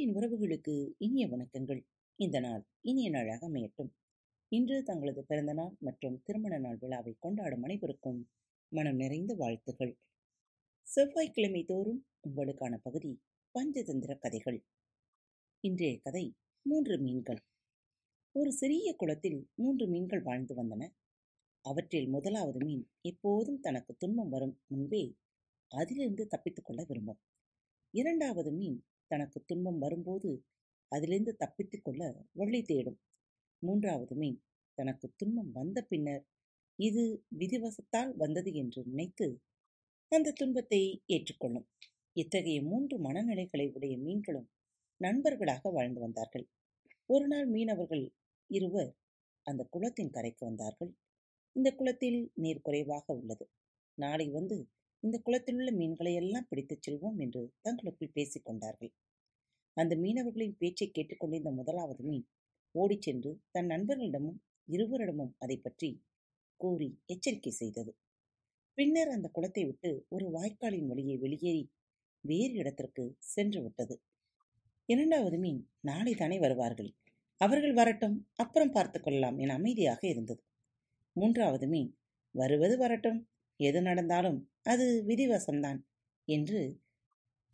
அன்பின் உறவுகளுக்கு இனிய வணக்கங்கள். இந்த நாள் இனிய நாளாக அமையட்டும். இன்று தங்களது பிறந்த நாள் மற்றும் திருமண நாள் விழாவை கொண்டாடும் அனைவருக்கும் மனம் நிறைந்த வாழ்த்துகள். செவ்வாய்க்கிழமை தோறும் உங்களுக்கான பகுதி பஞ்சதந்திர கதைகள். இன்றைய கதை மூன்று மீன்கள். ஒரு சிறிய குளத்தில் மூன்று மீன்கள் வாழ்ந்து வந்தன. அவற்றில் முதலாவது மீன் எப்போதும் தனக்கு துன்பம் வரும் முன்பே அதிலிருந்து தப்பித்துக்கொள்ள விரும்பும். இரண்டாவது மீன் தனக்கு துன்பம் வரும்போது அதிலிருந்து தப்பித்துக் கொள்ள வழி தேடும். மூன்றாவது மீன் தனக்கு துன்பம் வந்த பின்னர் இது விதிவசத்தால் வந்தது என்று நினைத்து அந்த துன்பத்தை ஏற்றுக்கொள்ளும். இத்தகைய மூன்று மனநிலைகளை உடைய மீன்களும் நண்பர்களாக வாழ்ந்து வந்தார்கள். ஒரு நாள் மீனவர்கள் இருவர் அந்த குளத்தின் கரைக்கு வந்தார்கள். இந்த குளத்தில் நீர் குறைவாக உள்ளது. நாளை வந்து இந்த குளத்திலுள்ள மீன்களை எல்லாம் பிடித்துச் செல்வோம் என்று தங்களுக்குள் பேசிக் கொண்டார்கள். அந்த மீனவர்களின் பேச்சை கேட்டுக்கொண்டிருந்த முதலாவது மீன் ஓடிச் சென்று தன் நண்பர்களிடமும் இருவரிடமும் அதை பற்றி கூறி எச்சரிக்கை செய்தது. பின்னர் அந்த குளத்தை விட்டு ஒரு வாய்க்காலின் வழியை வெளியேறி வேறு இடத்திற்கு சென்று விட்டது. இரண்டாவது மீன் நாளை தானே வருவார்கள். அவர்கள் வரட்டும் அப்புறம் பார்த்து கொள்ளலாம் என அமைதியாக இருந்தது. மூன்றாவது மீன் வருவது வரட்டும் எது நடந்தாலும் அது விதிவசம்தான் என்று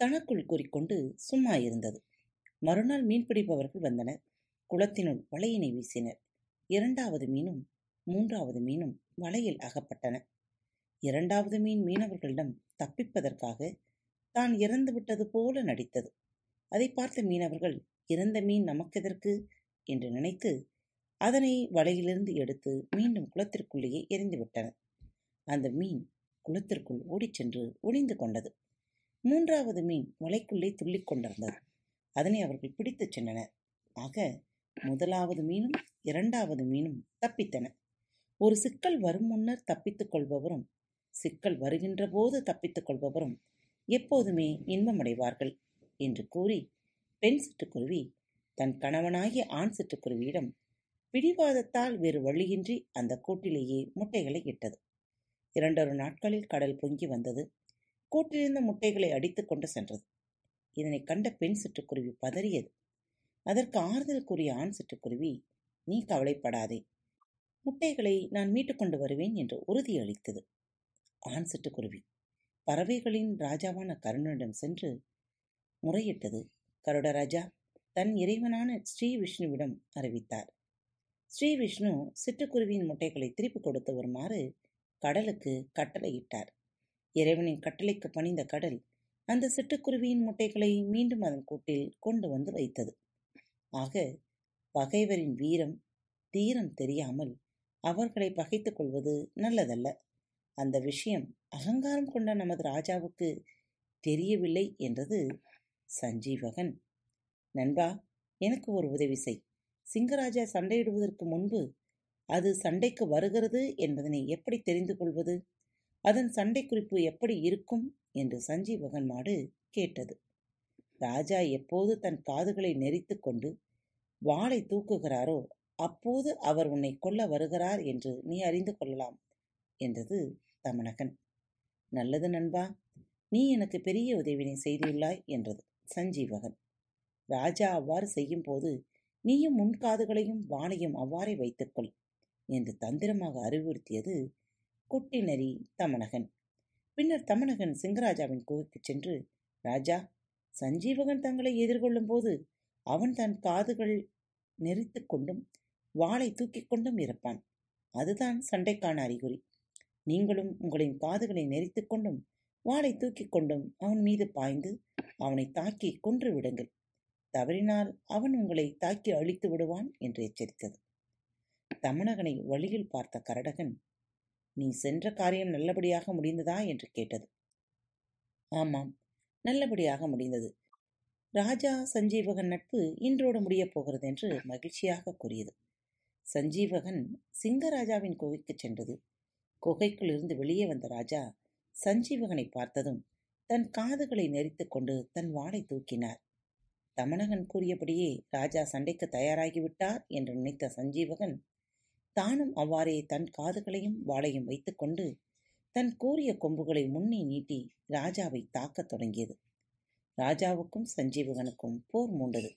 தனக்குள் கூறிக்கொண்டு சும்மா இருந்தது. மறுநாள் மீன் பிடிப்பவர்கள் வந்தனர். குளத்தினுள் வலையினை வீசினர். இரண்டாவது மீனும் மூன்றாவது மீனும் வலையில் அகப்பட்டன. இரண்டாவது மீன் மீனவர்களிடம் தப்பிப்பதற்காக தான் இறந்து விட்டது போல நடித்தது. அதை பார்த்த மீனவர்கள் இறந்த மீன் நமக்கெதற்கு? என்று நினைத்து அதனை வலையிலிருந்து எடுத்து மீண்டும் குளத்திற்குள்ளேயே எரிந்துவிட்டனர் அந்த மீன் குளத்திற்குள் ஓடிச் சென்று ஒளிந்து கொண்டது. மூன்றாவது மீன் வலைக்குள்ளே துள்ளிக் கொண்டிருந்தது. அதனை அவர்கள் பிடித்துச் சென்றனர். ஆக முதலாவது மீனும் இரண்டாவது மீனும் தப்பித்தன. ஒரு சிக்கல் வரும் முன்னர் தப்பித்துக் கொள்பவரும் சிக்கல் வருகின்ற போது தப்பித்துக் கொள்பவரும் எப்போதுமே இன்பமடைவார்கள் என்று கூறி பெண் சிட்டுக்குருவி தன் கணவனாகிய ஆண் சிட்டுக்குருவியிடம் பிடிவாதத்தால் வேறு வழியின்றி அந்த கூட்டிலேயே முட்டைகளை இட்டது. இரண்டொரு நாட்களில் கடல் பொங்கி வந்தது. கூட்டிலிருந்த முட்டைகளை அடித்து கொண்டு சென்றது. இதனை கண்ட பெண் சிட்டுக்குருவி பதறியது. அதற்கு ஆறுதல் கூறிய ஆண் சிட்டுக்குருவி நீ கவலைப்படாதே. முட்டைகளை நான் மீட்டுக் கொண்டு வருவேன் என்று உறுதியளித்தது. ஆண் சிட்டுக்குருவி பறவைகளின் ராஜாவான கருணனிடம் சென்று முறையிட்டது. கருடராஜா தன் இறைவனான ஸ்ரீ விஷ்ணுவிடம் அறிவித்தார். ஸ்ரீ விஷ்ணு சிட்டுக்குருவியின் முட்டைகளை திருப்பிக் கொடுத்து வருமாறு கடலுக்கு கட்டளையிட்டார். இறைவனின் கட்டளைக்கு பணிந்த கடல் அந்த சிட்டுக்குருவியின் முட்டைகளை மீண்டும் அதன் கூட்டில் கொண்டு வந்து வைத்தது. ஆக பகைவரின் வீரம் தீரம் தெரியாமல் அவர்களை பகைத்துக் கொள்வது நல்லதல்ல. அந்த விஷயம் அகங்காரம் கொண்ட நமது ராஜாவுக்கு தெரியவில்லை என்றது சஞ்சீவகன். நண்பா எனக்கு ஒரு உதவி செய். சிங்கராஜா சண்டையிடுவதற்கு முன்பு அது சண்டைக்கு வருகிறது என்பதனை எப்படி தெரிந்து கொள்வது? அதன் சண்டை குறிப்பு எப்படி இருக்கும்? என்று சஞ்சீவகன் மாடு கேட்டது. ராஜா எப்போது தன் காதுகளை நெறித்து கொண்டு வாளை தூக்குகிறாரோ அப்போது அவர் உன்னை கொல்ல வருகிறார் என்று நீ அறிந்து கொள்ளலாம் என்றது தமணகன் நல்லது நண்பா நீ எனக்கு பெரிய உதவினை செய்துள்ளாய் என்றது சஞ்சீவகன் ராஜா அவ்வாறு செய்யும்போது நீயும் முன் காதுகளையும் வாளையும் அவ்வாறே வைத்துக்கொள் என்று தந்திரமாக அறிவுறுத்தியது குட்டி தமனகன். தமணகன் பின்னர் தமனகன் சிங்கராஜாவின் குகைக்குச் சென்று ராஜா சஞ்சீவகன் தங்களை எதிர்கொள்ளும் போது அவன் தன் காதுகள் நெறித்து கொண்டும் வாளை தூக்கிக் கொண்டும் இருப்பான் அதுதான் சண்டைக்கான அறிகுறி. நீங்களும் உங்களின் காதுகளை நெறித்து கொண்டும் வாளை தூக்கிக் கொண்டும் அவன் மீது பாய்ந்து அவனை தாக்கி கொன்று விடுங்கள். தவறினால் அவன் உங்களை தாக்கி அழித்து விடுவான் என்று எச்சரித்தது. தமணகனை வழியில் பார்த்த கரடகன் நீ சென்ற காரியம் நல்லபடியாக முடிந்ததா? என்று கேட்டது. ஆமாம் நல்லபடியாக முடிந்தது. ராஜா சஞ்சீவகன் நட்பு இன்றோடு முடியப் போகிறது என்று மகிழ்ச்சியாக கூறியது. சஞ்சீவகன் சிங்கராஜாவின் குகைக்கு சென்றது. குகைக்குள் இருந்து வெளியே வந்த ராஜா சஞ்சீவகனை பார்த்ததும் தன் காதுகளை நெறித்து கொண்டு தன் வாளை தூக்கினார். தமணகன் கூறியபடியே ராஜா சண்டைக்கு தயாராகிவிட்டார் என்று நினைத்த சஞ்சீவகன் தானும் அவ்வாறே தன் காதுகளையும் வாளையும் வைத்துக்கொண்டு தன் கூறிய கொம்புகளை முன்னே நீட்டி ராஜாவை தாக்கத் தொடங்கியது. ராஜாவுக்கும் சஞ்சீவகனுக்கும் போர் மூண்டது.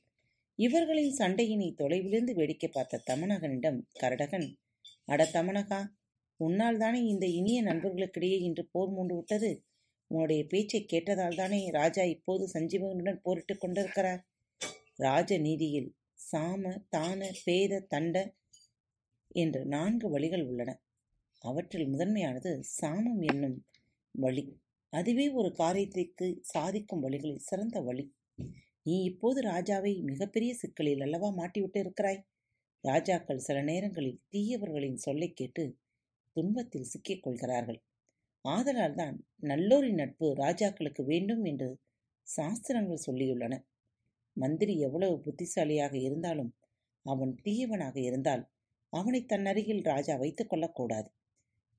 இவர்களின் சண்டையினை தொலைவிலிருந்து வேடிக்கை பார்த்த தமனகனிடம் கரடகன் அட தமனகா உன்னால் தானே இந்த இனிய நண்பர்களுக்கிடையே இன்று போர் மூண்டு விட்டது? உன்னுடைய பேச்சை கேட்டதால் தானே ராஜா இப்போது சஞ்சீவகனுடன் போரிட்டுக் கொண்டிருக்கிறார்? ராஜ நீதியில் சாம தான பேத தண்ட என்று நான்கு வழிகள் உள்ளன. அவற்றில் முதன்மையானது சாமம் என்னும் வழி. அதுவே ஒரு காரியத்திற்கு சாதிக்கும் வழிகளில் சிறந்த வழி. நீ இப்போது ராஜாவை மிகப்பெரிய சிக்கலில் அல்லவா மாட்டிவிட்டு இருக்கிறாய்? ராஜாக்கள் சில நேரங்களில் தீயவர்களின் சொல்லை கேட்டு துன்பத்தில் சிக்கிக் கொள்கிறார்கள். ஆதலால் தான் நல்லோரின் நட்பு ராஜாக்களுக்கு வேண்டும் என்று சாஸ்திரங்கள் சொல்லியுள்ளன. மந்திரி எவ்வளவு புத்திசாலியாக இருந்தாலும் அவன் தீயவனாக இருந்தால் அவனை தன் அருகில் ராஜா வைத்துக் கொள்ளக்கூடாது.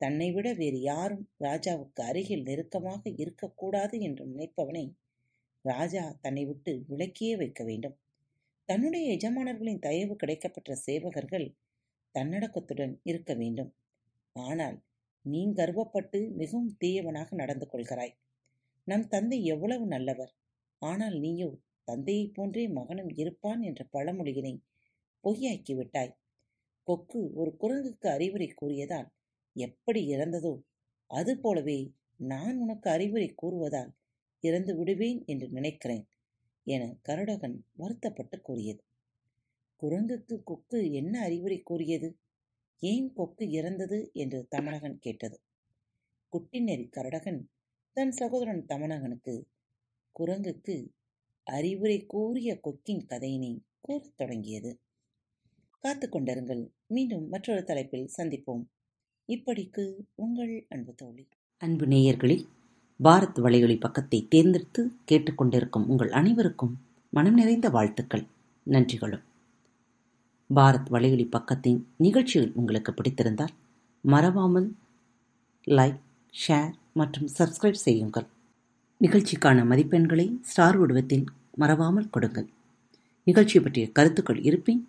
தன்னை விட வேறு யாரும் ராஜாவுக்கு அருகில் நெருக்கமாக இருக்கக்கூடாது என்று நினைப்பவனை ராஜா தன்னை விட்டு விலக்கியே வைக்க வேண்டும். தன்னுடைய எஜமானர்களின் தயவு கிடைக்கப்பெற்ற சேவகர்கள் தன்னடக்கத்துடன் இருக்க வேண்டும். ஆனால் நீ கர்வப்பட்டு மிகவும் தீயவனாக நடந்து கொள்கிறாய். நம் தந்தை எவ்வளவு நல்லவர். ஆனால் நீயோ தந்தையைப் போன்றே மகனும் இருப்பான் என்ற பழமொழியினை பொய்யாக்கி விட்டாய். கொக்கு ஒரு குரங்குக்கு அறிவுரை கூறியதால் எப்படி இறந்ததோ அதுபோலவே நான் உனக்கு அறிவுரை கூறுவதால் இறந்து விடுவேன் என்று நினைக்கிறேன் என கருடகன் வருத்தப்பட்டு கூறியது. குரங்குக்கு கொக்கு என்ன அறிவுரை கூறியது? ஏன் கொக்கு இறந்தது? என்று தமனகன் கேட்டது. குட்டிநெறி கரடகன் தன் சகோதரன் தமனகனுக்கு குரங்குக்கு அறிவுரை கூறிய கொக்கின் கதையினை கூறத் தொடங்கியது. காத்து கொண்டிருங்கள். மீண்டும் மற்றொரு தலைப்பில் சந்திப்போம். இப்படிக்கு உங்கள் அன்பு தோழி. அன்பு நேயர்களில் பாரத் வலையொலி பக்கத்தை தேர்ந்தெடுத்து கேட்டுக்கொண்டிருக்கும் உங்கள் அனைவருக்கும் மனம் நிறைந்த வாழ்த்துக்கள். நன்றிகளும். பாரத் வலையொலி பக்கத்தின் நிகழ்ச்சிகள் உங்களுக்கு பிடித்திருந்தால் மறவாமல் லைக் ஷேர் மற்றும் சப்ஸ்கிரைப் செய்யுங்கள். நிகழ்ச்சிக்கான மதிப்பெண்களை ஸ்டார் உடவத்தில் மறவாமல் கொடுங்கள். நிகழ்ச்சி பற்றிய கருத்துக்கள் இருப்பின்